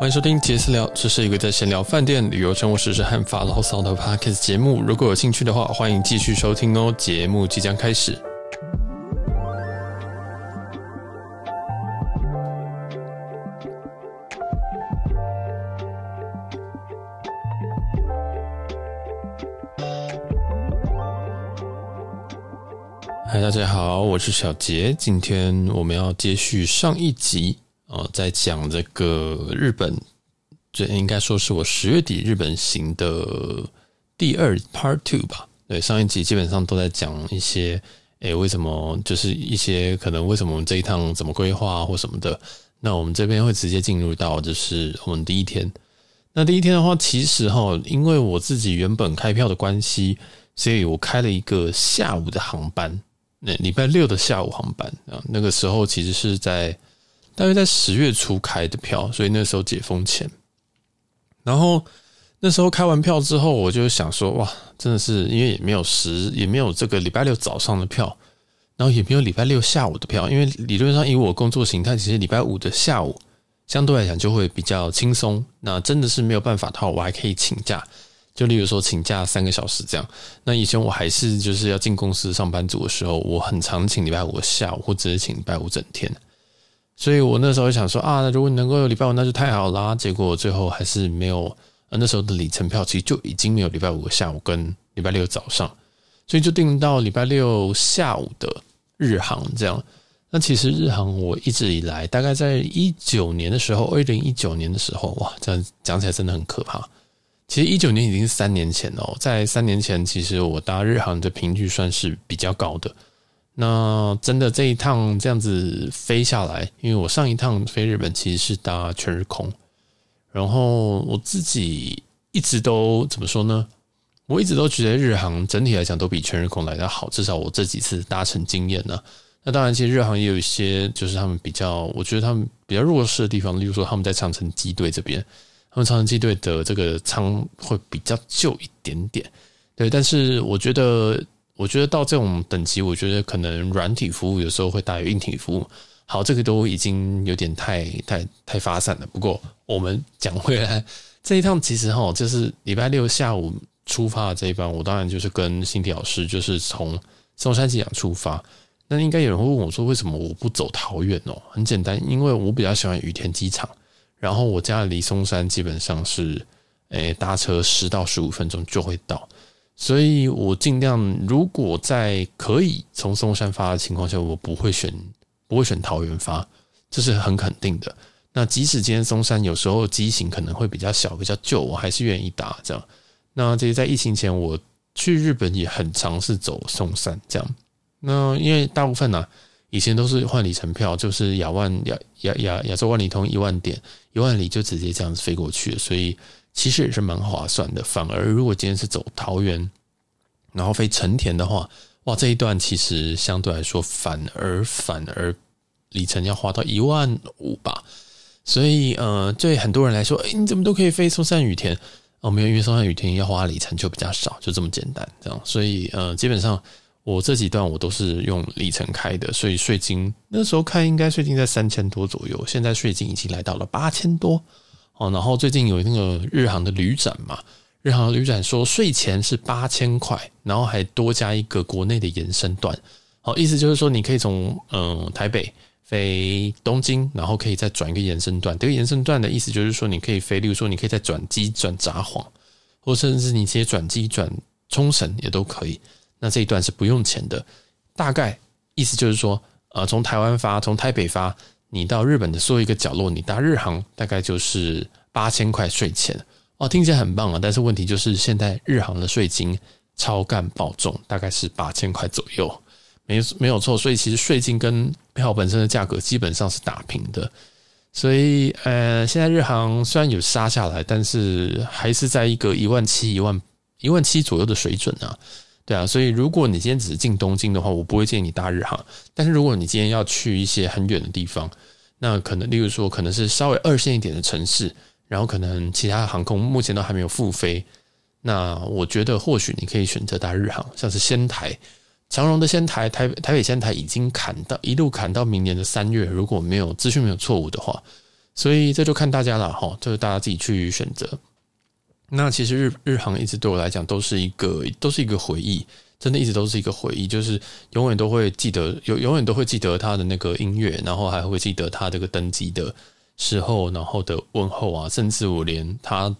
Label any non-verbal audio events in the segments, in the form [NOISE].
欢迎收听杰斯聊，这是一个在闲聊饭店、旅游、生活、时事和发牢骚的 podcast 节目。如果有兴趣的话，欢迎继续收听哦。节目即将开始。嗨，大家好，我是小杰。今天我们要接续上一集。在讲这个日本，这应该说是我十月底日本行的第二 part two 吧。对，上一集基本上都在讲一些，诶，为什么就是一些可能为什么我们这一趟怎么规划或什么的。那我们这边会直接进入到就是我们第一天。那第一天的话，其实哈，因为我自己原本开票的关系，所以我开了一个下午的航班，那礼拜六的下午航班啊，那个时候其实是在。大约在十月初开的票，所以那时候解封前，然后那时候开完票之后，我就想说，哇，真的是因为也没有十，也没有这个礼拜六早上的票，然后也没有礼拜六下午的票，因为理论上以我工作形态，其实礼拜五的下午相对来讲就会比较轻松。那真的是没有办法的话，我还可以请假，就例如说请假三个小时这样。那以前我还是就是要进公司上班族的时候，我很常请礼拜五的下午，或者是请礼拜五整天。所以我那时候想说啊，如果能够有礼拜五，那就太好啦。结果最后还是没有。那时候的里程票其实就已经没有礼拜五下午跟礼拜六早上，所以就定到礼拜六下午的日航这样。那其实日航我一直以来，大概在一九年的时候，二零一九年的时候，哇，这样讲起来真的很可怕。其实一九年已经是三年前哦，在三年前，其实我搭日航的频率算是比较高的。那真的这一趟这样子飞下来，因为我上一趟飞日本其实是搭全日空，然后我自己一直都怎么说呢？我一直都觉得日航整体来讲都比全日空来得好，至少我这几次搭乘经验呢。那当然，其实日航也有一些就是他们比较，我觉得他们比较弱势的地方，例如说他们在长城机队这边，他们长城机队的这个舱会比较旧一点点，对，但是我觉得。我觉得到这种等级，我觉得可能软体服务有时候会大于硬体服务。好，这个都已经有点太太太发散了。不过我们讲回来，这一趟其实哈，就是礼拜六下午出发的这一班，我当然就是跟新体老师，就是从松山机场出发。那应该有人会问我说，为什么我不走桃园哦？很简单，因为我比较喜欢羽田机场，然后我家离松山基本上是，诶，搭车十到十五分钟就会到。所以我尽量，如果在可以从松山发的情况下，我不会选不会选桃园发，这是很肯定的。那即使今天松山有时候机型可能会比较小、比较旧，我还是愿意打这样。那这些在疫情前，我去日本也很尝试走松山这样。那因为大部分呢、啊，以前都是换里程票，就是亚万亚亚亚亚洲万里通一万点一万里就直接这样子飞过去，所以。其实也是蛮划算的，反而如果今天是走桃园，然后飞成田的话，哇，这一段其实相对来说反而反而里程要花到一万五吧。所以呃，对很多人来说，哎，你怎么都可以飞松山羽田？哦，没有，因为松山羽田要花里程就比较少，就这么简单，这样。所以呃，基本上我这几段我都是用里程开的，所以税金那时候看应该税金在三千多左右，现在税金已经来到了八千多。哦，然后最近有那个日航的旅展嘛，日航旅展说税前是八千块，然后还多加一个国内的延伸段。好，意思就是说你可以从嗯台北飞东京，然后可以再转一个延伸段。这个延伸段的意思就是说你可以飞，例如说你可以再转机转札幌，或甚至你直接转机转冲绳也都可以。那这一段是不用钱的，大概意思就是说，呃，从台湾发，从台北发。你到日本的所有一个角落，你搭日航大概就是八千块税前哦，听起来很棒啊！但是问题就是现在日航的税金超干爆重，大概是八千块左右，没没有错。所以其实税金跟票本身的价格基本上是打平的。所以呃，现在日航虽然有杀下来，但是还是在一个一万七、一万一万七左右的水准啊。对啊，所以如果你今天只是进东京的话，我不会建议你搭日航。但是如果你今天要去一些很远的地方，那可能例如说可能是稍微二线一点的城市，然后可能其他航空目前都还没有复飞，那我觉得或许你可以选择搭日航，像是仙台、长荣的仙台、台台北仙台已经砍到一路砍到明年的三月，如果没有资讯没有错误的话。所以这就看大家了哈，就是大家自己去选择。那其实日日航一直对我来讲都是一个都是一个回忆，真的一直都是一个回忆，就是永远都会记得，有永远都会记得他的那个音乐，然后还会记得他这个登机的时候，然后的问候啊，甚至我连他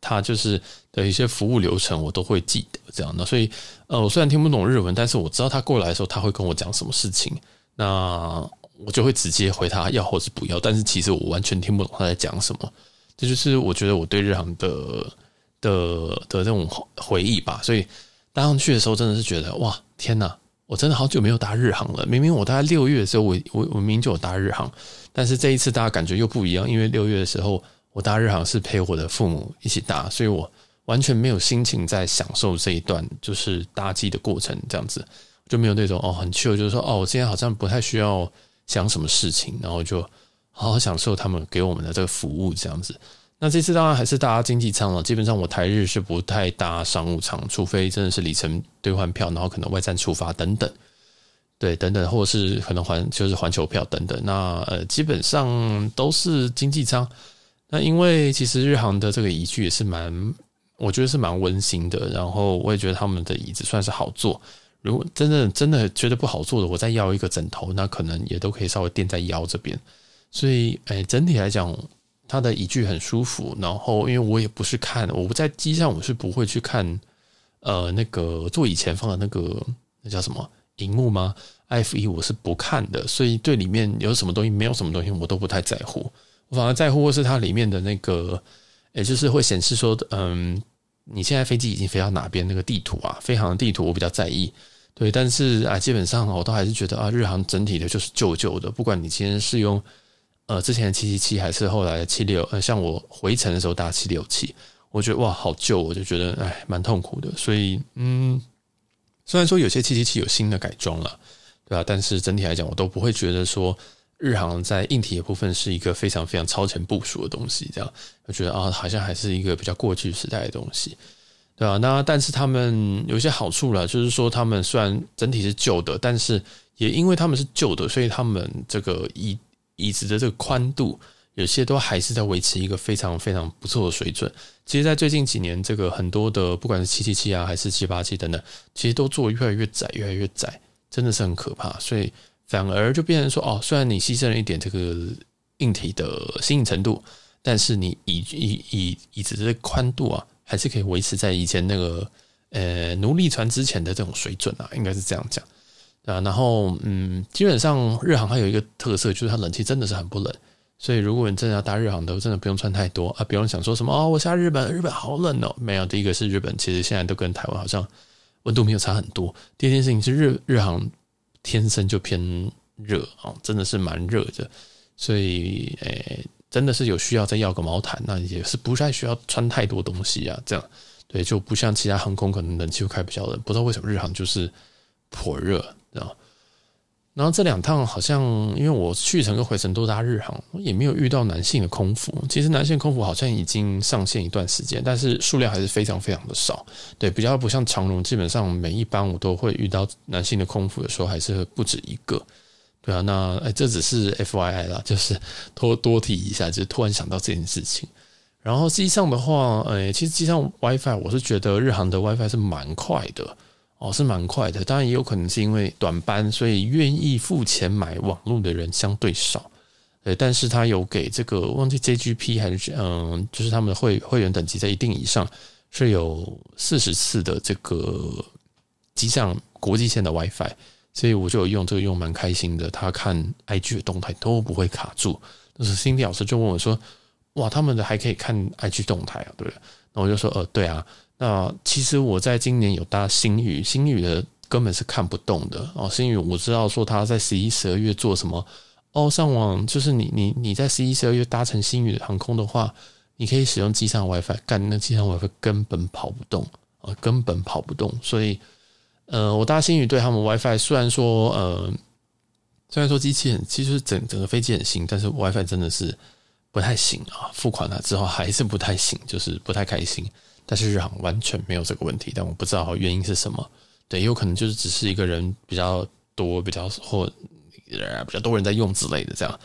他就是的一些服务流程我都会记得这样的。所以呃，我虽然听不懂日文，但是我知道他过来的时候他会跟我讲什么事情，那我就会直接回他要或是不要。但是其实我完全听不懂他在讲什么，这就是我觉得我对日航的。的的这种回忆吧，所以搭上去的时候真的是觉得哇天哪，我真的好久没有搭日航了。明明我大概六月的时候，我我我明明就有搭日航，但是这一次大家感觉又不一样，因为六月的时候我搭日航是陪我的父母一起搭，所以我完全没有心情在享受这一段就是搭机的过程，这样子就没有那种哦很 chill，就是说哦我今天好像不太需要想什么事情，然后就好好享受他们给我们的这个服务这样子。那这次当然还是搭经济舱了。基本上我台日是不太搭商务舱，除非真的是里程兑换票，然后可能外站出发等等，对，等等，或者是可能环就是环球票等等。那呃，基本上都是经济舱。那因为其实日航的这个椅具也是蛮，我觉得是蛮温馨的。然后我也觉得他们的椅子算是好坐。如果真的真的觉得不好坐的，我再要一个枕头，那可能也都可以稍微垫在腰这边。所以，哎，整体来讲。它的椅具很舒服，然后因为我也不是看，我不在机上，我是不会去看，呃，那个座椅前方的那个那叫什么荧幕吗？F 一我是不看的，所以对里面有什么东西，没有什么东西，我都不太在乎。我反而在乎的是它里面的那个，也就是会显示说，嗯，你现在飞机已经飞到哪边那个地图啊，飞航的地图我比较在意。对，但是啊，基本上我都还是觉得啊，日航整体的就是旧旧的，不管你今天是用。呃，之前的七七七还是后来的七六，呃，像我回程的时候搭七六七，我觉得哇，好旧，我就觉得哎，蛮痛苦的。所以，嗯，虽然说有些七七七有新的改装了，对吧？但是整体来讲，我都不会觉得说日航在硬体的部分是一个非常非常超前部署的东西，这样我觉得啊，好像还是一个比较过去时代的东西，对吧？那但是他们有一些好处了，就是说他们虽然整体是旧的，但是也因为他们是旧的，所以他们这个一椅子的这个宽度，有些都还是在维持一个非常非常不错的水准。其实，在最近几年，这个很多的不管是七七七啊，还是七八七等等，其实都做越来越窄，越来越窄，真的是很可怕。所以反而就变成说，哦，虽然你牺牲了一点这个硬体的新颖程度，但是你椅椅椅椅子的宽度啊，还是可以维持在以前那个呃奴隶船之前的这种水准啊，应该是这样讲。啊，然后嗯，基本上日航它有一个特色，就是它冷气真的是很不冷，所以如果你真的要搭日航的，真的不用穿太多啊，不用想说什么哦，我下日本，日本好冷哦，没有。第一个是日本，其实现在都跟台湾好像温度没有差很多。第二件事情是日日航天生就偏热啊，真的是蛮热的，所以诶，真的是有需要再要个毛毯，那也是不太需要穿太多东西啊，这样对，就不像其他航空可能冷气会开比较冷，不知道为什么日航就是颇热。啊然后这两趟好像，因为我去程跟回程都搭日航，我也没有遇到男性的空服。其实男性空服好像已经上线一段时间，但是数量还是非常非常的少。对，比较不像长荣，基本上每一班我都会遇到男性的空服的时候，还是不止一个。对啊，那哎，这只是 FYI 啦，就是多多提一下，就是突然想到这件事情。然后机上的话，哎，其实机上 WiFi，我是觉得日航的 WiFi 是蛮快的。哦，是蛮快的，当然也有可能是因为短班，所以愿意付钱买网络的人相对少。呃，但是他有给这个忘记 JGP 还是嗯，就是他们的会会员等级在一定以上，是有四十次的这个机上国际线的 WiFi，所以我就有用这个用蛮开心的。他看 IG 的动态都不会卡住。但是新地老师就问我说：“哇，他们的还可以看 IG 动态啊？”对不对，那我就说：“呃，对啊。”那其实我在今年有搭星宇，星宇的根本是看不动的哦。星宇我知道说他在十一、十二月做什么哦，上网就是你你你在十一、十二月搭乘星宇的航空的话，你可以使用机上 WiFi，干那机上 WiFi 根本跑不动啊，根本跑不动。所以呃，我搭星宇对他们 WiFi 虽然说呃，虽然说机器很，其实整整个飞机很新，但是 WiFi 真的是不太行啊。付款了之后还是不太行，就是不太开心。但是日航完全没有这个问题，但我不知道原因是什么。对，也有可能就是只是一个人比较多，比较或比较多人在用之类的这样。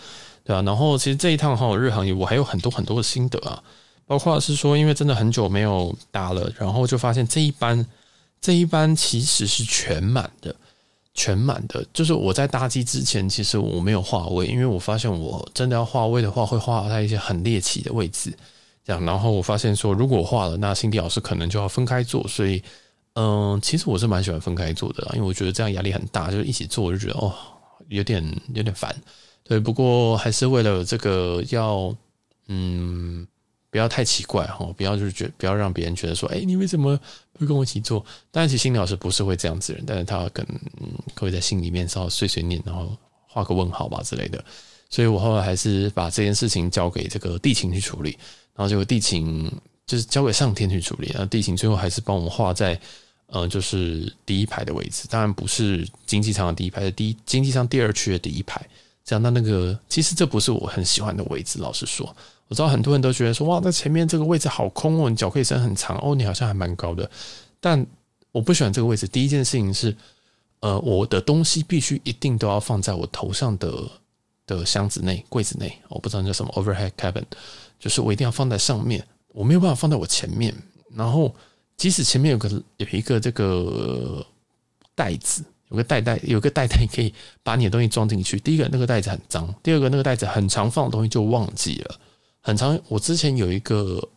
对啊。然后其实这一趟哈日航也，我还有很多很多的心得啊，包括是说，因为真的很久没有搭了，然后就发现这一班这一班其实是全满的，全满的。就是我在搭机之前，其实我没有划位，因为我发现我真的要划位的话，会划在一些很猎奇的位置，这样。然后我发现说，如果我划了，那辛迪老师可能就要分开做，所以。嗯，其实我是蛮喜欢分开做的，因为我觉得这样压力很大，就是一起做我就觉得哦，有点有点烦。对，不过还是为了这个要嗯，不要太奇怪哈，不要就是觉不要让别人觉得说，哎，你为什么不跟我一起做？当然，其实心理老师不是会这样子人，但是他可能会在心里面稍微碎碎念，然后画个问号吧之类的。所以我后来还是把这件事情交给这个地勤去处理，然后结果地勤就是交给上天去处理，然后地勤最后还是帮我们画在。嗯，就是第一排的位置，当然不是经济舱的第一排，是第一经济舱第二区的第一排。这样，那那个其实这不是我很喜欢的位置。老实说，我知道很多人都觉得说，哇，那前面这个位置好空哦，你脚可以伸很长哦，你好像还蛮高的。但我不喜欢这个位置。第一件事情是，呃，我的东西必须一定都要放在我头上的的箱子内、柜子内。我不知道叫什么 overhead cabin，就是我一定要放在上面，我没有办法放在我前面，然后。即使前面有个有一个这个袋子，有个袋袋，有个袋袋可以把你的东西装进去。第一个那个袋子很脏，第二个那个袋子很长，放的东西就忘记了。很长，我之前有一个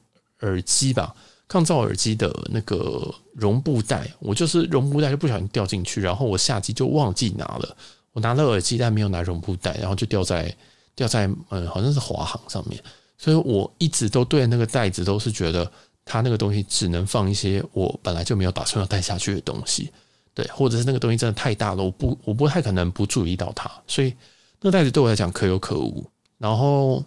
耳机吧，抗噪耳机的那个绒布袋，我就是绒布袋就不小心掉进去，然后我下机就忘记拿了。我拿了耳机，但没有拿绒布袋，然后就掉在掉在嗯，好像是华航上面。所以我一直都对那个袋子都是觉得。它那个东西只能放一些我本来就没有打算要带下去的东西，对，或者是那个东西真的太大了，我不我不太可能不注意到它，所以那个袋子对我来讲可有可无。然后，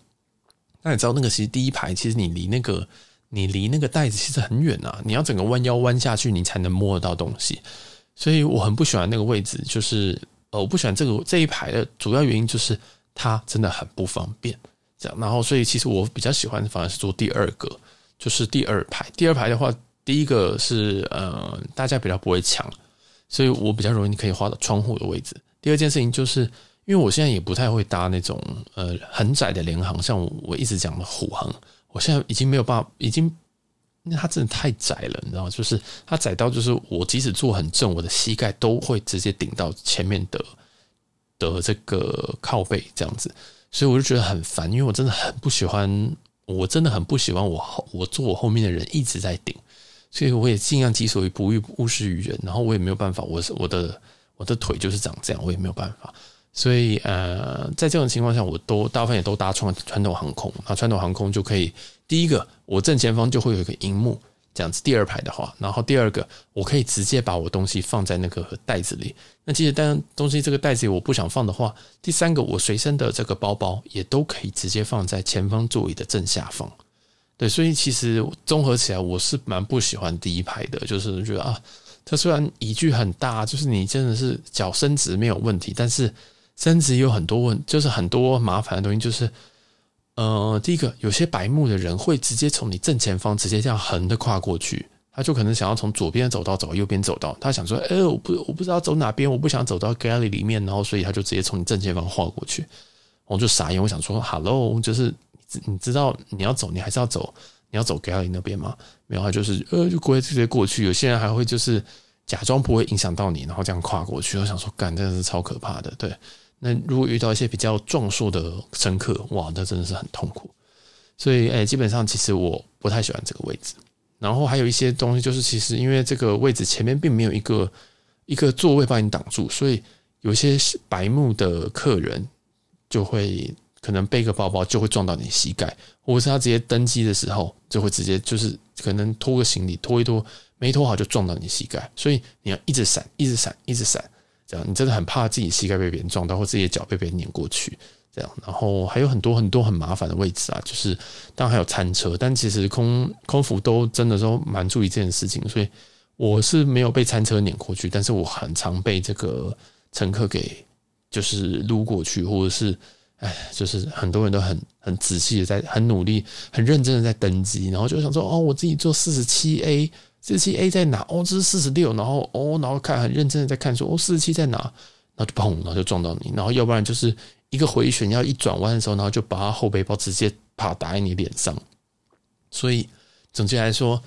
那你知道那个其实第一排，其实你离那个你离那个袋子其实很远啊，你要整个弯腰弯下去，你才能摸得到东西。所以我很不喜欢那个位置，就是呃，我不喜欢这个这一排的主要原因就是它真的很不方便。这样，然后所以其实我比较喜欢反而是坐第二个。就是第二排，第二排的话，第一个是呃，大家比较不会抢，所以我比较容易可以画到窗户的位置。第二件事情就是，因为我现在也不太会搭那种呃很窄的联航，像我一直讲的虎航，我现在已经没有办法，已经因为它真的太窄了，你知道？就是它窄到就是我即使坐很正，我的膝盖都会直接顶到前面的的这个靠背这样子，所以我就觉得很烦，因为我真的很不喜欢。我真的很不喜欢我后我坐我后面的人一直在顶，所以我也尽量己所不欲，勿施于人。然后我也没有办法，我我的我的腿就是长这样，我也没有办法。所以呃，在这种情况下，我都大部分也都搭传传统航空。那传统航空就可以，第一个我正前方就会有一个荧幕。这样子，第二排的话，然后第二个，我可以直接把我东西放在那个袋子里。那其实当东西这个袋子里我不想放的话，第三个，我随身的这个包包也都可以直接放在前方座椅的正下方。对，所以其实综合起来，我是蛮不喜欢第一排的，就是觉得啊，它虽然椅距很大，就是你真的是脚伸直没有问题，但是伸直有很多问，就是很多麻烦的东西，就是。呃，第一个，有些白目的人会直接从你正前方直接这样横的跨过去，他就可能想要从左边走道走右边走道，他想说，哎，我不，我不知道走哪边，我不想走到 galley 里面，然后所以他就直接从你正前方跨过去，我就傻眼，我想说，hello，就是你知道你要走，你还是要走，你要走 galley 那边吗？没有，他就是呃，就直接过去。有些人还会就是假装不会影响到你，然后这样跨过去。我想说，干，真的是超可怕的，对。那如果遇到一些比较壮硕的乘客，哇，那真的是很痛苦。所以，哎，基本上其实我不太喜欢这个位置。然后还有一些东西，就是其实因为这个位置前面并没有一个一个座位帮你挡住，所以有些白目的客人就会可能背个包包就会撞到你膝盖，或者是他直接登机的时候就会直接就是可能拖个行李拖一拖没拖好就撞到你膝盖，所以你要一直闪，一直闪，一直闪。这样，你真的很怕自己膝盖被别人撞到，或自己的脚被别人碾过去。这样，然后还有很多很多很麻烦的位置啊，就是当然还有餐车，但其实空空服都真的都蛮注意这件事情，所以我是没有被餐车碾过去，但是我很常被这个乘客给就是撸过去，或者是哎，就是很多人都很很仔细的在很努力、很认真的在登机，然后就想说哦，我自己坐四十七 A。四十七 A 在哪？哦，这是四十六，然后哦，然后看很认真的在看说，说哦，四十七在哪？然后就砰，然后就撞到你，然后要不然就是一个回旋要一转弯的时候，然后就把他后背包直接啪打在你脸上。所以总结来说，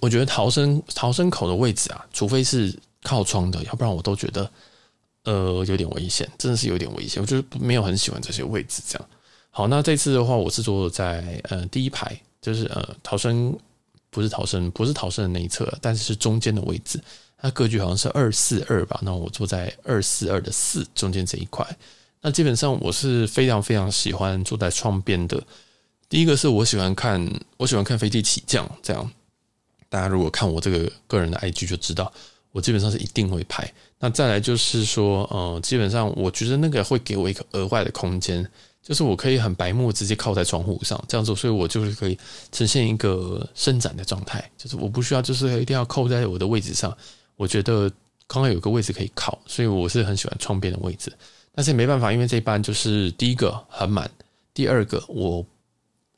我觉得逃生逃生口的位置啊，除非是靠窗的，要不然我都觉得呃有点危险，真的是有点危险。我就是没有很喜欢这些位置。这样好，那这次的话，我是坐在呃第一排，就是呃逃生不是逃生不是逃生的那一侧，但是是中间的位置。它格局好像是二四二吧，那我坐在二四二的四中间这一块。那基本上我是非常非常喜欢坐在窗边的。第一个是我喜欢看，我喜欢看飞机起降，这样大家如果看我这个个人的 IG 就知道，我基本上是一定会拍。那再来就是说，呃，基本上我觉得那个会给我一个额外的空间，就是我可以很白目直接靠在窗户上这样子，所以我就是可以呈现一个伸展的状态，就是我不需要就是一定要扣在我的位置上。我觉得刚刚有个位置可以靠，所以我是很喜欢窗边的位置。但是没办法，因为这班就是第一个很满，第二个我。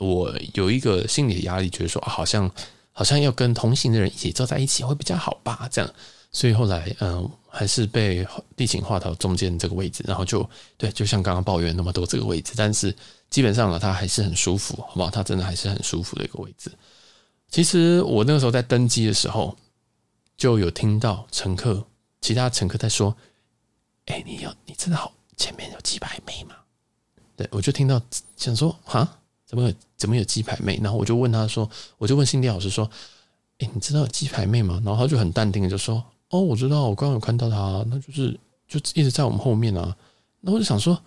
我有一个心理的压力，觉得说，好像好像要跟同行的人一起坐在一起会比较好吧，这样，所以后来嗯，还是被地勤划到中间这个位置，然后就对，就像刚刚抱怨那么多这个位置，但是基本上呢，它还是很舒服，好不好？它真的还是很舒服的一个位置。其实我那个时候在登机的时候，就有听到乘客其他乘客在说：“哎，你有你真的好，前面有鸡排妹吗？”对，我就听到想说哈。怎么有怎么有鸡排妹？然后我就问他说，我就问辛迪老师说，诶，你知道有鸡排妹吗？然后他就很淡定的就说，哦，我知道，我刚刚有看到他，那就是就一直在我们后面啊。那我就想说，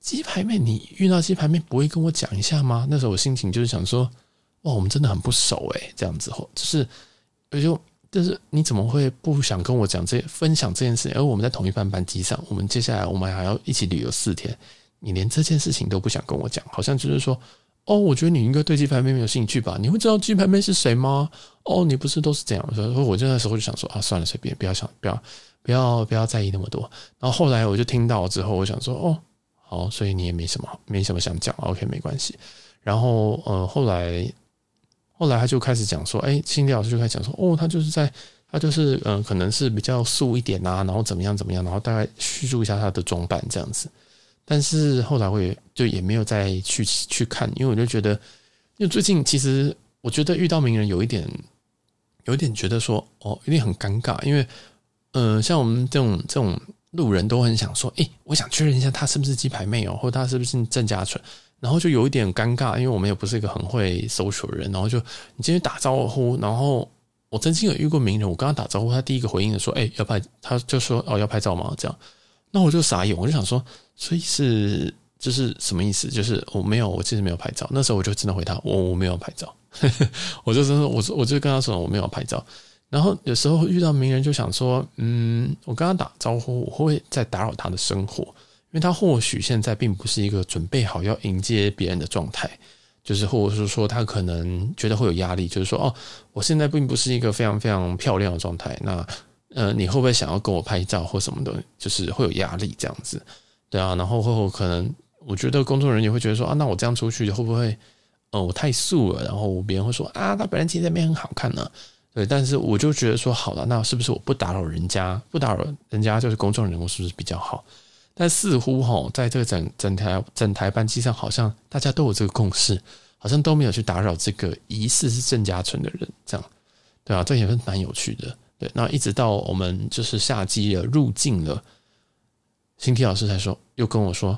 鸡排妹，你遇到鸡排妹不会跟我讲一下吗？那时候我心情就是想说，哇，我们真的很不熟诶。这样子后就是我就就是你怎么会不想跟我讲这分享这件事？而我们在同一班班机上，我们接下来我们还要一起旅游四天，你连这件事情都不想跟我讲，好像就是说。哦，我觉得你应该对鸡排妹没有兴趣吧？你会知道鸡排妹是谁吗？哦，你不是都是这样？所以说，我那时候就想说啊，算了，随便，不要想，不要，不要，不要在意那么多。然后后来我就听到之后，我想说，哦，好，所以你也没什么，没什么想讲，OK，没关系。然后，呃，后来，后来他就开始讲说，哎，心理老师就开始讲说，哦，他就是在，他就是，嗯、可能是比较素一点啊，然后怎么样怎么样，然后大概叙述一下他的装扮这样子。但是后来我也就也没有再去去看，因为我就觉得，因为最近其实我觉得遇到名人有一点，有一点觉得说哦，有点很尴尬，因为嗯、呃，像我们这种这种路人都很想说，诶，我想确认一下他是不是鸡排妹哦，或者他是不是郑家纯，然后就有一点尴尬，因为我们也不是一个很会搜索的人，然后就你今天打招呼，然后我曾经有遇过名人，我跟他打招呼，他第一个回应的说，诶，要拍，他就说哦，要拍照吗？这样。那我就傻眼，我就想说，所以是就是什么意思？就是我没有，我其实没有拍照。那时候我就真的回答，我我没有拍照，[LAUGHS] 我就真的，我我就跟他说我没有拍照。然后有时候遇到名人，就想说，嗯，我跟他打招呼，我会不会在打扰他的生活？因为他或许现在并不是一个准备好要迎接别人的状态，就是或者是说他可能觉得会有压力，就是说，哦，我现在并不是一个非常非常漂亮的状态，那。呃，你会不会想要跟我拍照或什么的？就是会有压力这样子，对啊。然后会后可能，我觉得工作人员也会觉得说啊，那我这样出去会不会，呃，我太素了？然后别人会说啊，他本人其实那边很好看呢。对，但是我就觉得说，好了，那是不是我不打扰人家，不打扰人家就是公众人物，是不是比较好？但似乎哈，在这个整整台整台班机上，好像大家都有这个共识，好像都没有去打扰这个疑似是郑家纯的人，这样，对啊，这也是蛮有趣的。对，那一直到我们就是下机了，入境了，辛迪老师才说，又跟我说，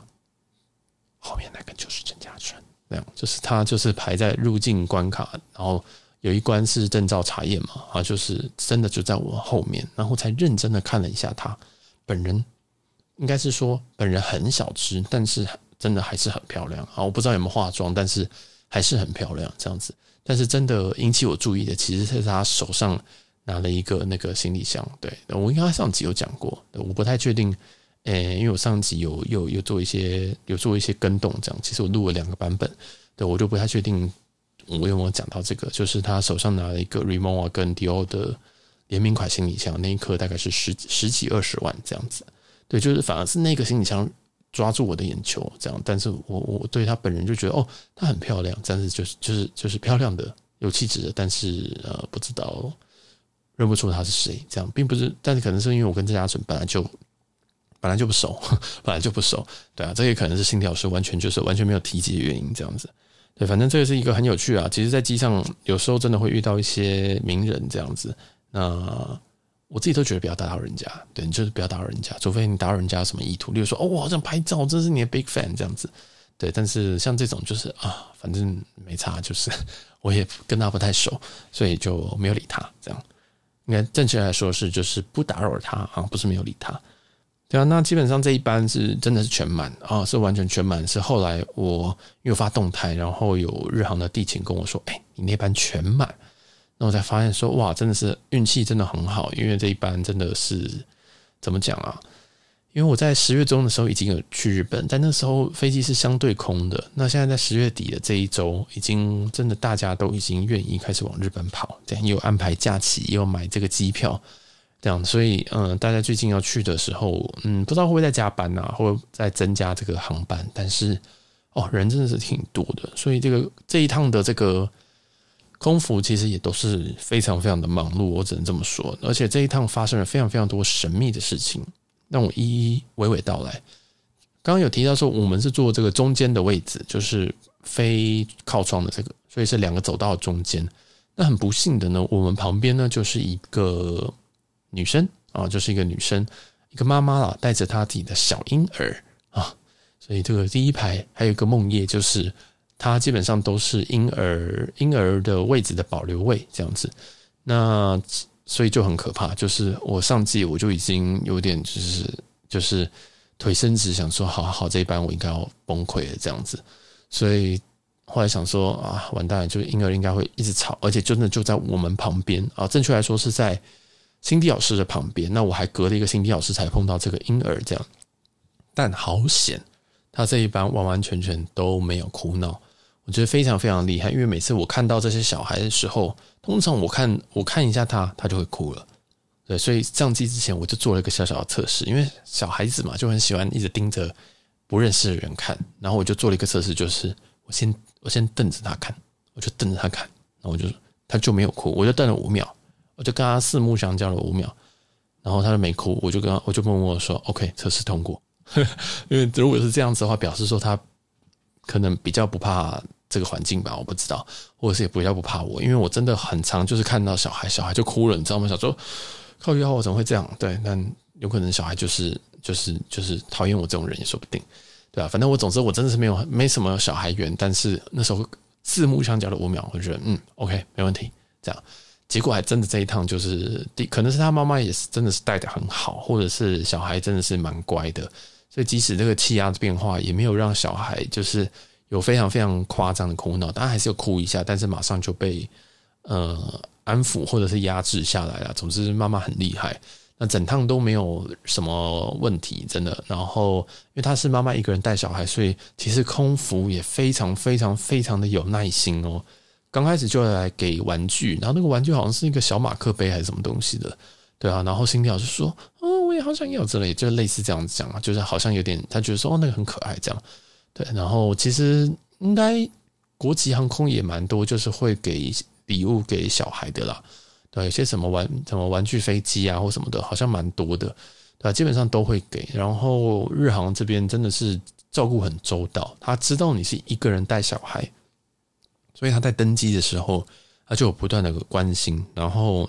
后面那个就是郑家纯，那样就是他就是排在入境关卡，然后有一关是证照查验嘛，啊，就是真的就在我后面，然后才认真的看了一下他本人，应该是说本人很小只，但是真的还是很漂亮啊，我不知道有没有化妆，但是还是很漂亮这样子，但是真的引起我注意的，其实是他手上。拿了一个那个行李箱，对，我应该上集有讲过，我不太确定，诶、因为我上集有有有做一些有做一些更动，这样，其实我录了两个版本，对，我就不太确定我有没有讲到这个，就是他手上拿了一个 Rimowa 跟 Dior 的联名款行李箱，那一颗大概是十十几二十万这样子，对，就是反而是那个行李箱抓住我的眼球，这样，但是我我对他本人就觉得哦，她很漂亮，但是就是就是就是漂亮的有气质的，但是呃不知道。认不出他是谁，这样并不是，但是可能是因为我跟郑家纯本来就本来就不熟，[LAUGHS] 本来就不熟，对啊，这也可能是心理老师完全就是完全没有提及的原因，这样子。对，反正这个是一个很有趣啊。其实，在机上有时候真的会遇到一些名人这样子，那我自己都觉得不要打扰人家，对，你就是不要打扰人家，除非你打扰人家有什么意图，例如说哦，我好想拍照，这是你的 big fan 这样子。对，但是像这种就是啊，反正没差，就是 [LAUGHS] 我也跟他不太熟，所以就没有理他。这样应该正确来说是就是不打扰他啊，不是没有理他。对啊，那基本上这一班是真的是全满啊，是完全全满。是后来我又发动态，然后有日航的地勤跟我说：“哎，你那班全满。”那我才发现说：“哇，真的是运气真的很好，因为这一班真的是怎么讲啊？”因为我在十月中的时候已经有去日本，但那时候飞机是相对空的。那现在在十月底的这一周，已经真的大家都已经愿意开始往日本跑，这样又安排假期，又买这个机票，这样。所以，嗯，大家最近要去的时候，嗯，不知道会不会再加班啊，或者再增加这个航班。但是，哦，人真的是挺多的，所以这个这一趟的这个空服其实也都是非常非常的忙碌，我只能这么说。而且这一趟发生了非常非常多神秘的事情。让我一一娓娓道来。刚刚有提到说，我们是坐这个中间的位置，就是非靠窗的这个，所以是两个走道中间。那很不幸的呢，我们旁边呢就是一个女生啊，就是一个女生，一个妈妈啦，带着她自己的小婴儿啊，所以这个第一排还有一个梦叶，就是她基本上都是婴儿婴儿的位置的保留位这样子。那所以就很可怕，就是我上季我就已经有点就是就是腿伸直，想说好好好，这一班我应该要崩溃了这样子。所以后来想说啊，完蛋了，就是婴儿应该会一直吵，而且真的就在我们旁边啊，正确来说是在辛迪老师的旁边。那我还隔了一个辛迪老师才碰到这个婴儿这样，但好险，他这一班完完全全都没有哭闹。我觉得非常非常厉害，因为每次我看到这些小孩的时候，通常我看我看一下他，他就会哭了。对，所以上机之前我就做了一个小小的测试，因为小孩子嘛就很喜欢一直盯着不认识的人看，然后我就做了一个测试，就是我先我先瞪着他看，我就瞪着他看，然后我就他就没有哭，我就瞪了五秒，我就跟他四目相交了五秒，然后他就没哭，我就跟他我就默默说 OK，测试通过。[LAUGHS] 因为如果是这样子的话，表示说他可能比较不怕。这个环境吧，我不知道，或者是也比较不怕我，因为我真的很常就是看到小孩，小孩就哭了，你知道吗？小时候靠腰，我怎么会这样？对，但有可能小孩就是就是就是讨厌我这种人也说不定，对吧？反正我总之我真的是没有没什么小孩缘，但是那时候四目相交了五秒，我觉得嗯，OK，没问题。这样结果还真的这一趟就是第，可能是他妈妈也是真的是带得很好，或者是小孩真的是蛮乖的，所以即使这个气压的变化也没有让小孩就是。有非常非常夸张的哭闹，当然还是有哭一下，但是马上就被呃安抚或者是压制下来了。总之，妈妈很厉害，那整趟都没有什么问题，真的。然后，因为她是妈妈一个人带小孩，所以其实空服也非常非常非常的有耐心哦。刚开始就来给玩具，然后那个玩具好像是一个小马克杯还是什么东西的，对啊。然后心跳就说：“哦，我也好想要之类，就类似这样子讲啊，就是好像有点他觉得说哦，那个很可爱这样。”对，然后其实应该国际航空也蛮多，就是会给礼物给小孩的啦。对，有些什么玩什么玩具飞机啊，或什么的，好像蛮多的。对，基本上都会给。然后日航这边真的是照顾很周到，他知道你是一个人带小孩，所以他在登机的时候，他就有不断的关心。然后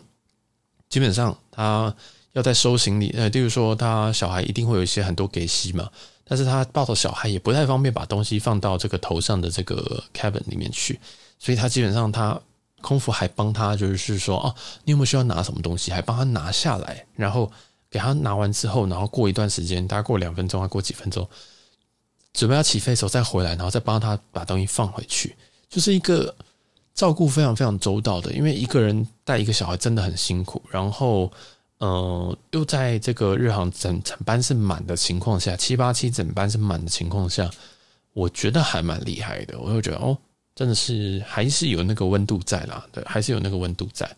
基本上他要在收行李，呃，例如说他小孩一定会有一些很多给息嘛。但是他抱着小孩也不太方便把东西放到这个头上的这个 cabin 里面去，所以他基本上他空服还帮他就是说哦，你有没有需要拿什么东西，还帮他拿下来，然后给他拿完之后，然后过一段时间，大概过两分钟还过几分钟，准备要起飞的时候再回来，然后再帮他把东西放回去，就是一个照顾非常非常周到的，因为一个人带一个小孩真的很辛苦，然后。呃，又在这个日航整整班是满的情况下，七八七整班是满的情况下，我觉得还蛮厉害的。我就觉得哦，真的是还是有那个温度在啦，对，还是有那个温度在。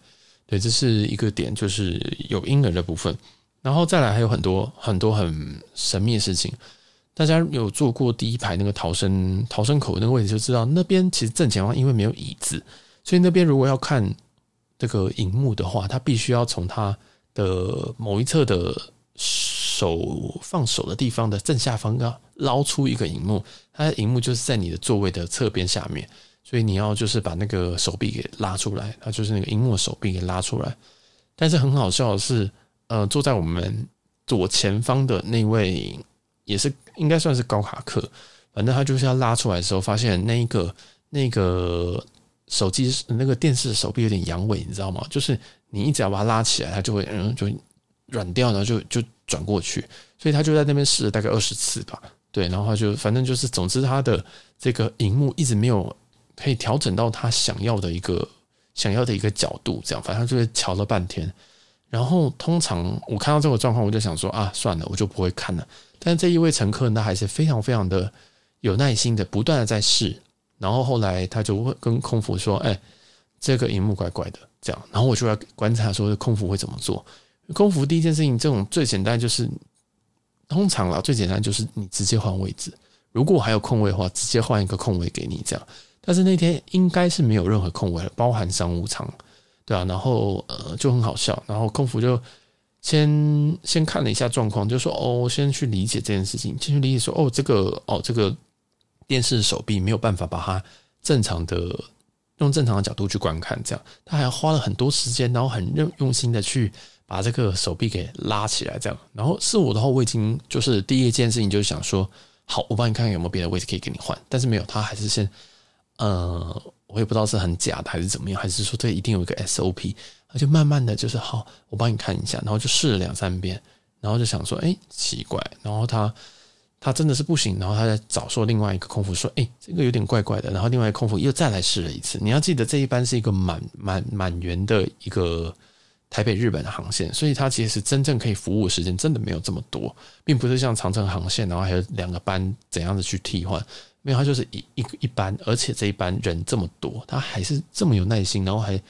对，这是一个点，就是有婴儿的部分，然后再来还有很多很多很神秘的事情。大家有坐过第一排那个逃生逃生口那个位置，就知道那边其实正前方因为没有椅子，所以那边如果要看这个荧幕的话，他必须要从他。的某一侧的手放手的地方的正下方要捞出一个荧幕，它的荧幕就是在你的座位的侧边下面，所以你要就是把那个手臂给拉出来，它就是那个荧幕的手臂给拉出来。但是很好笑的是，呃，坐在我们左前方的那位也是应该算是高卡客，反正他就是要拉出来的时候，发现那一个那个手机那个电视手臂有点阳痿，你知道吗？就是你一直要把它拉起来，它就会嗯就。软掉，然后就就转过去，所以他就在那边试了大概二十次吧，对，然后他就反正就是，总之他的这个荧幕一直没有可以调整到他想要的一个想要的一个角度，这样，反正就是瞧了半天。然后通常我看到这个状况，我就想说啊，算了，我就不会看了。但这一位乘客他还是非常非常的有耐心的，不断的在试。然后后来他就会跟空服说：“哎，这个荧幕怪怪的。”这样，然后我就要观察说空服会怎么做。空服第一件事情，这种最简单就是，通常啦，最简单就是你直接换位置。如果还有空位的话，直接换一个空位给你这样。但是那天应该是没有任何空位了，包含商务舱，对啊。然后呃就很好笑，然后空服就先先看了一下状况，就说哦，先去理解这件事情，先去理解说哦这个哦这个电视手臂没有办法把它正常的用正常的角度去观看，这样他还花了很多时间，然后很用用心的去。把这个手臂给拉起来，这样。然后是我的话，我已经就是第一件事情就是想说，好，我帮你看看有没有别的位置可以给你换。但是没有，他还是先，呃，我也不知道是很假的还是怎么样，还是说这一定有一个 SOP。他就慢慢的就是好，我帮你看一下，然后就试了两三遍，然后就想说，哎，奇怪。然后他他真的是不行，然后他再找说另外一个空服说，哎，这个有点怪怪的。然后另外一个空服又再来试了一次。你要记得，这一班是一个满满满员的一个。台北日本的航线，所以它其实真正可以服务的时间真的没有这么多，并不是像长城航线，然后还有两个班怎样的去替换，没有，他就是一一一班，而且这一班人这么多，他还是这么有耐心，然后还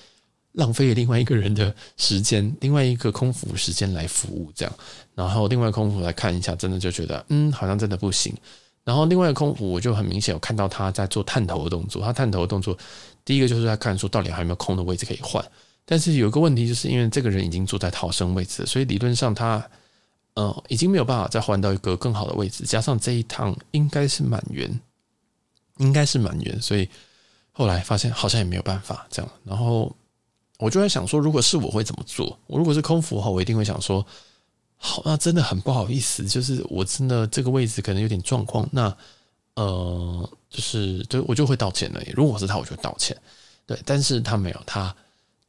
浪费了另外一个人的时间，另外一个空服时间来服务这样，然后另外空服来看一下，真的就觉得嗯，好像真的不行。然后另外一个空服我就很明显有看到他在做探头的动作，他探头的动作第一个就是在看说到底还有没有空的位置可以换。但是有一个问题，就是因为这个人已经坐在逃生位置，所以理论上他呃已经没有办法再换到一个更好的位置。加上这一趟应该是满员，应该是满员，所以后来发现好像也没有办法这样。然后我就在想说，如果是我会怎么做？我如果是空服的话，我一定会想说，好，那真的很不好意思，就是我真的这个位置可能有点状况。那呃，就是就我就会道歉了。如果是他，我就道歉。对，但是他没有他。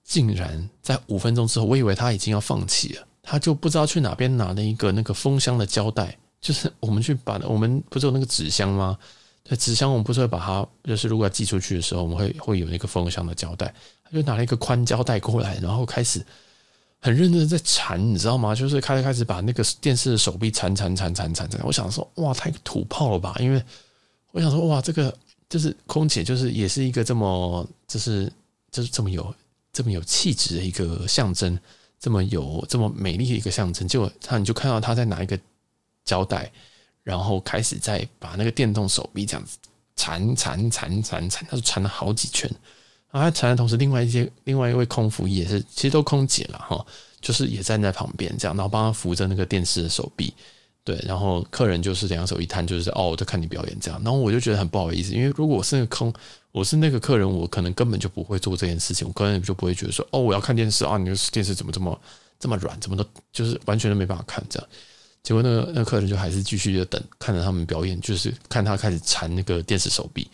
竟然在五分钟之后，我以为他已经要放弃了，他就不知道去哪边拿了一个那个封箱的胶带，就是我们去把我们不是有那个纸箱吗？那，纸箱我们不是会把它，就是如果要寄出去的时候，我们会会有那个封箱的胶带，他就拿了一个宽胶带过来，然后开始很认真的在缠，你知道吗？就是开始开始把那个电视的手臂缠缠缠缠缠缠。我想说，哇，太土炮了吧？因为我想说，哇，这个就是空姐，就是也是一个这么，就是就是这么有。这么有气质的一个象征，这么有这么美丽的一个象征，结果他你就看到他在拿一个胶带，然后开始在把那个电动手臂这样子缠缠缠缠缠，他就缠了好几圈。然后他缠的同时，另外一些另外一位空服也是，其实都空姐了哈，就是也站在旁边这样，然后帮他扶着那个电视的手臂。对，然后客人就是两手一摊，就是哦，我在看你表演这样。然后我就觉得很不好意思，因为如果我是那个空，我是那个客人，我可能根本就不会做这件事情，我可能就不会觉得说哦，我要看电视啊，你的电视怎么这么这么软，怎么都就是完全都没办法看这样。结果那个那客人就还是继续的等，看着他们表演，就是看他开始缠那个电视手臂。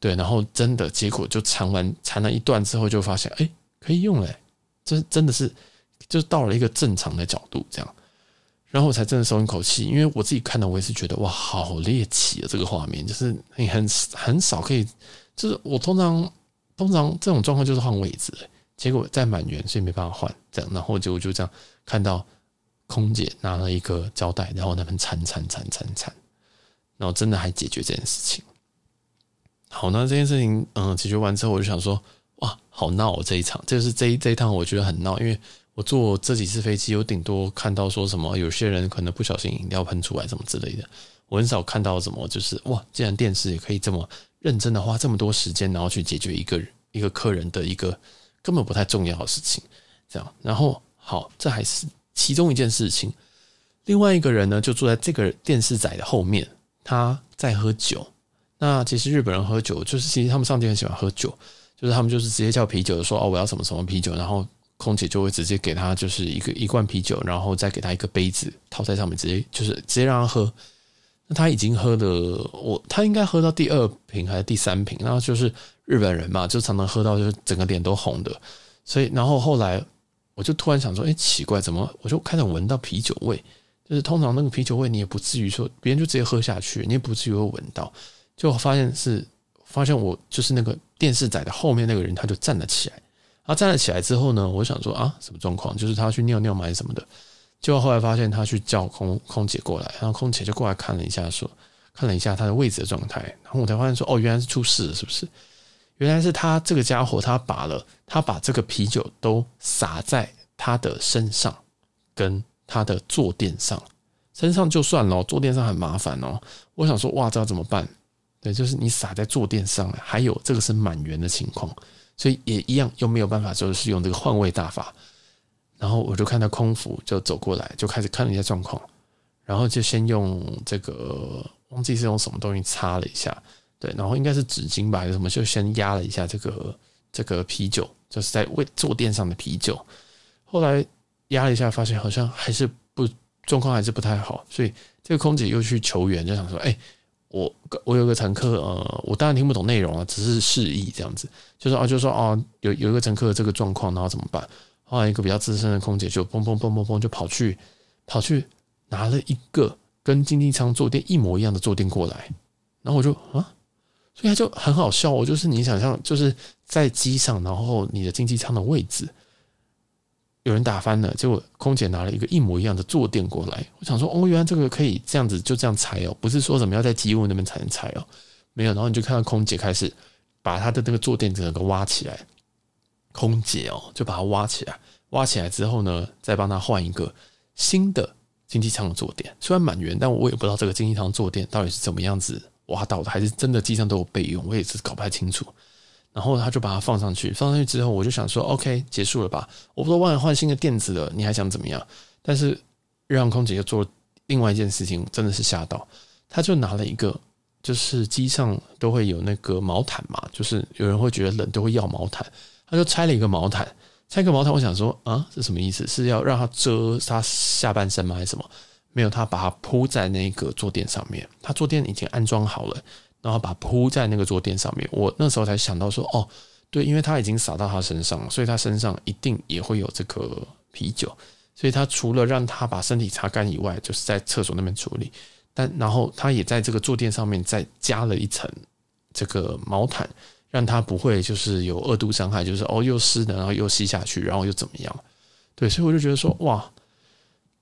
对，然后真的结果就缠完缠了一段之后，就发现哎，可以用嘞，这真的是就到了一个正常的角度这样。然后我才真的松一口气，因为我自己看到，我也是觉得哇，好猎奇啊！这个画面就是你很很少可以，就是我通常通常这种状况就是换位置，结果在满员，所以没办法换，这样，然后结果就这样看到空姐拿了一个胶带，然后那边缠缠缠缠缠，然后真的还解决这件事情。好，那这件事情嗯解决完之后，我就想说哇，好闹哦，这一场，就是这一这一趟我觉得很闹，因为。我坐这几次飞机，我顶多看到说什么，有些人可能不小心饮料喷出来什么之类的。我很少看到什么，就是哇，既然电视也可以这么认真的花这么多时间，然后去解决一个一个客人的一个根本不太重要的事情，这样。然后好，这还是其中一件事情。另外一个人呢，就坐在这个电视仔的后面，他在喝酒。那其实日本人喝酒，就是其实他们上帝很喜欢喝酒，就是他们就是直接叫啤酒，说哦，我要什么什么啤酒，然后空姐就会直接给他就是一个 [LAUGHS] 一罐啤酒，然后再给他一个杯子套在上面，直接就是直接让他喝。那他已经喝了，我他应该喝到第二瓶还是第三瓶，然后就是日本人嘛，就常常喝到就是整个脸都红的，所以然后后来我就突然想说，哎，奇怪，怎么我就开始闻到啤酒味？就是通常那个啤酒味，你也不至于说别人就直接喝下去，你也不至于会闻到。就发现是发现我就是那个电视仔的后面那个人，他就站了起来。他站了起来之后呢，我想说啊，什么状况？就是他去尿尿嘛还是什么的。结果后来发现他去叫空空姐过来，然后空姐就过来看了一下，说看了一下他的位置的状态。然后我才发现说，哦，原来是出事了，是不是？原来是他这个家伙，他把了他把这个啤酒都洒在他的身上，跟他的坐垫上。身上就算了，坐垫上很麻烦哦。我想说，哇，这要怎么办？对，就是你洒在坐垫上了，还有这个是满员的情况，所以也一样又没有办法，就是用这个换位大法。然后我就看到空服就走过来，就开始看了一下状况，然后就先用这个忘记是用什么东西擦了一下，对，然后应该是纸巾吧还是什么，就先压了一下这个这个啤酒，就是在位坐垫上的啤酒。后来压了一下，发现好像还是不状况还是不太好，所以这个空姐又去求援，就想说，哎。我我有个乘客，呃，我当然听不懂内容啊，只是示意这样子，就说啊，就说啊，有有一个乘客这个状况，然后怎么办？后来一个比较资深的空姐就砰砰砰砰砰就跑去跑去拿了一个跟经济舱坐垫一模一样的坐垫过来，然后我就啊，所以他就很好笑，我就是你想象就是在机上，然后你的经济舱的位置。有人打翻了，结果空姐拿了一个一模一样的坐垫过来。我想说，哦，原来这个可以这样子，就这样拆哦，不是说什么要在机务那边才能拆哦，没有。然后你就看到空姐开始把他的那个坐垫整个挖起来，空姐哦就把它挖起来，挖起来之后呢，再帮他换一个新的经济舱的坐垫。虽然满员，但我也不知道这个经济舱坐垫到底是怎么样子挖到的，还是真的机上都有备用，我也是搞不太清楚。然后他就把它放上去，放上去之后，我就想说，OK，结束了吧？我不都忘了换新的垫子了，你还想怎么样？但是日航空姐又做另外一件事情，真的是吓到。他就拿了一个，就是机上都会有那个毛毯嘛，就是有人会觉得冷都会要毛毯，他就拆了一个毛毯，拆个毛毯，我想说啊，是什么意思？是要让他遮他下半身吗？还是什么？没有，他把它铺在那个坐垫上面，他坐垫已经安装好了。然后把铺在那个坐垫上面，我那时候才想到说，哦，对，因为他已经洒到他身上了，所以他身上一定也会有这个啤酒，所以他除了让他把身体擦干以外，就是在厕所那边处理，但然后他也在这个坐垫上面再加了一层这个毛毯，让他不会就是有二度伤害，就是哦又湿的，然后又吸下去，然后又怎么样？对，所以我就觉得说，哇。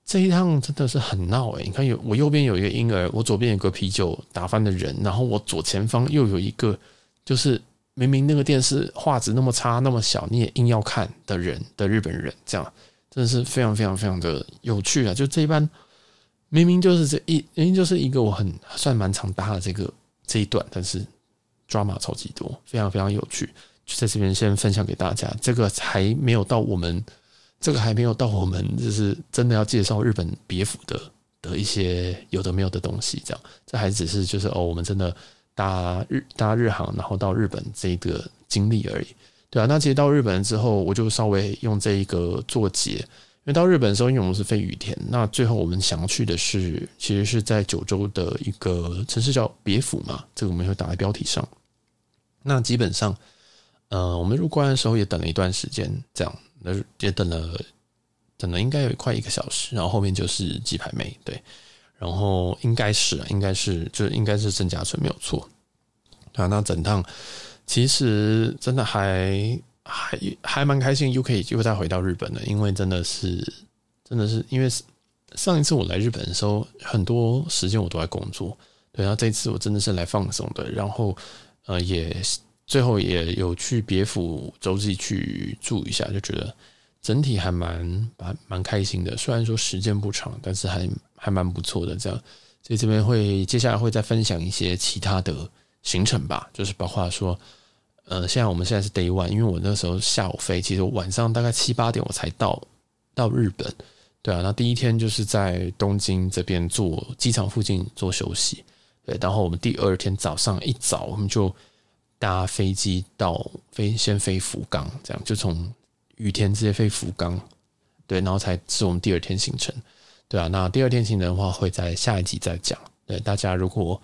这一趟真的是很闹诶，你看有我右边有一个婴儿，我左边有个啤酒打翻的人，然后我左前方又有一个，就是明明那个电视画质那么差那么小，你也硬要看的人的日本人，这样真的是非常非常非常的有趣啊！就这一班明明就是这一明明就是一个我很算蛮常搭的这个这一段，但是抓马超级多，非常非常有趣，就在这边先分享给大家。这个还没有到我们。这个还没有到我们就是真的要介绍日本别府的的一些有的没有的东西，这样，这还只是就是哦，我们真的搭日搭日航，然后到日本这一个经历而已，对啊。那其实到日本之后，我就稍微用这一个做结，因为到日本的时候，因为我们是飞羽田，那最后我们想要去的是，其实是在九州的一个城市叫别府嘛，这个我们会打在标题上。那基本上，呃，我们入关的时候也等了一段时间，这样。那也等了，等了应该有快一个小时，然后后面就是鸡排妹，对，然后应该是应该是就应该是郑家村没有错，啊，那整趟其实真的还还还蛮开心，又可以又再回到日本了，因为真的是真的是因为上一次我来日本的时候，很多时间我都在工作，对，然后这一次我真的是来放松的，然后呃也。最后也有去别府洲际去住一下，就觉得整体还蛮蛮蛮开心的。虽然说时间不长，但是还还蛮不错的。这样，所以这边会接下来会再分享一些其他的行程吧，就是包括说，呃，现在我们现在是 day one，因为我那时候下午飞，其实晚上大概七八点我才到到日本。对啊，那第一天就是在东京这边做机场附近做休息，对，然后我们第二天早上一早我们就搭飞机到飞先飞福冈，这样就从雨田直接飞福冈，对，然后才是我们第二天行程，对啊，那第二天行程的话会在下一集再讲，对，大家如果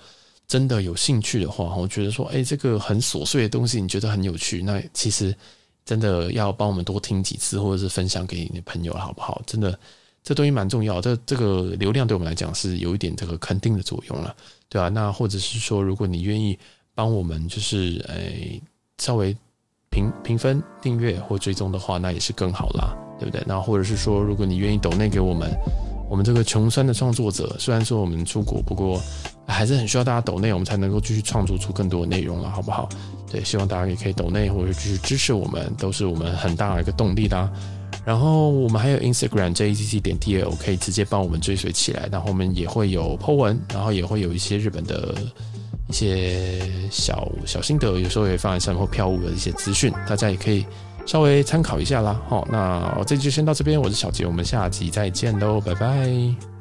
真的有兴趣的话，我觉得说，哎，这个很琐碎的东西你觉得很有趣，那其实真的要帮我们多听几次，或者是分享给你的朋友，好不好？真的。这东西蛮重要，这这个流量对我们来讲是有一点这个肯定的作用了，对、啊？那或者是说，如果你愿意帮我们，就是诶、稍微评评分、订阅或追踪的话，那也是更好啦，对不对？那或者是说，如果你愿意抖内给我们，我们这个穷酸的创作者，虽然说我们出国，不过还是很需要大家抖内，我们才能够继续创作出更多的内容了，好不好？对，希望大家也可以抖内或者继续支持我们，都是我们很大的一个动力啦。然后我们还有 Instagram JACC 点 TL 可以直接帮我们追随起来。然后我们也会有 po 文，然后也会有一些日本的一些小小心得，有时候也放在上面或票务的一些资讯，大家也可以稍微参考一下啦。好，那这期就先到这边，我是小杰，我们下集再见喽，拜拜。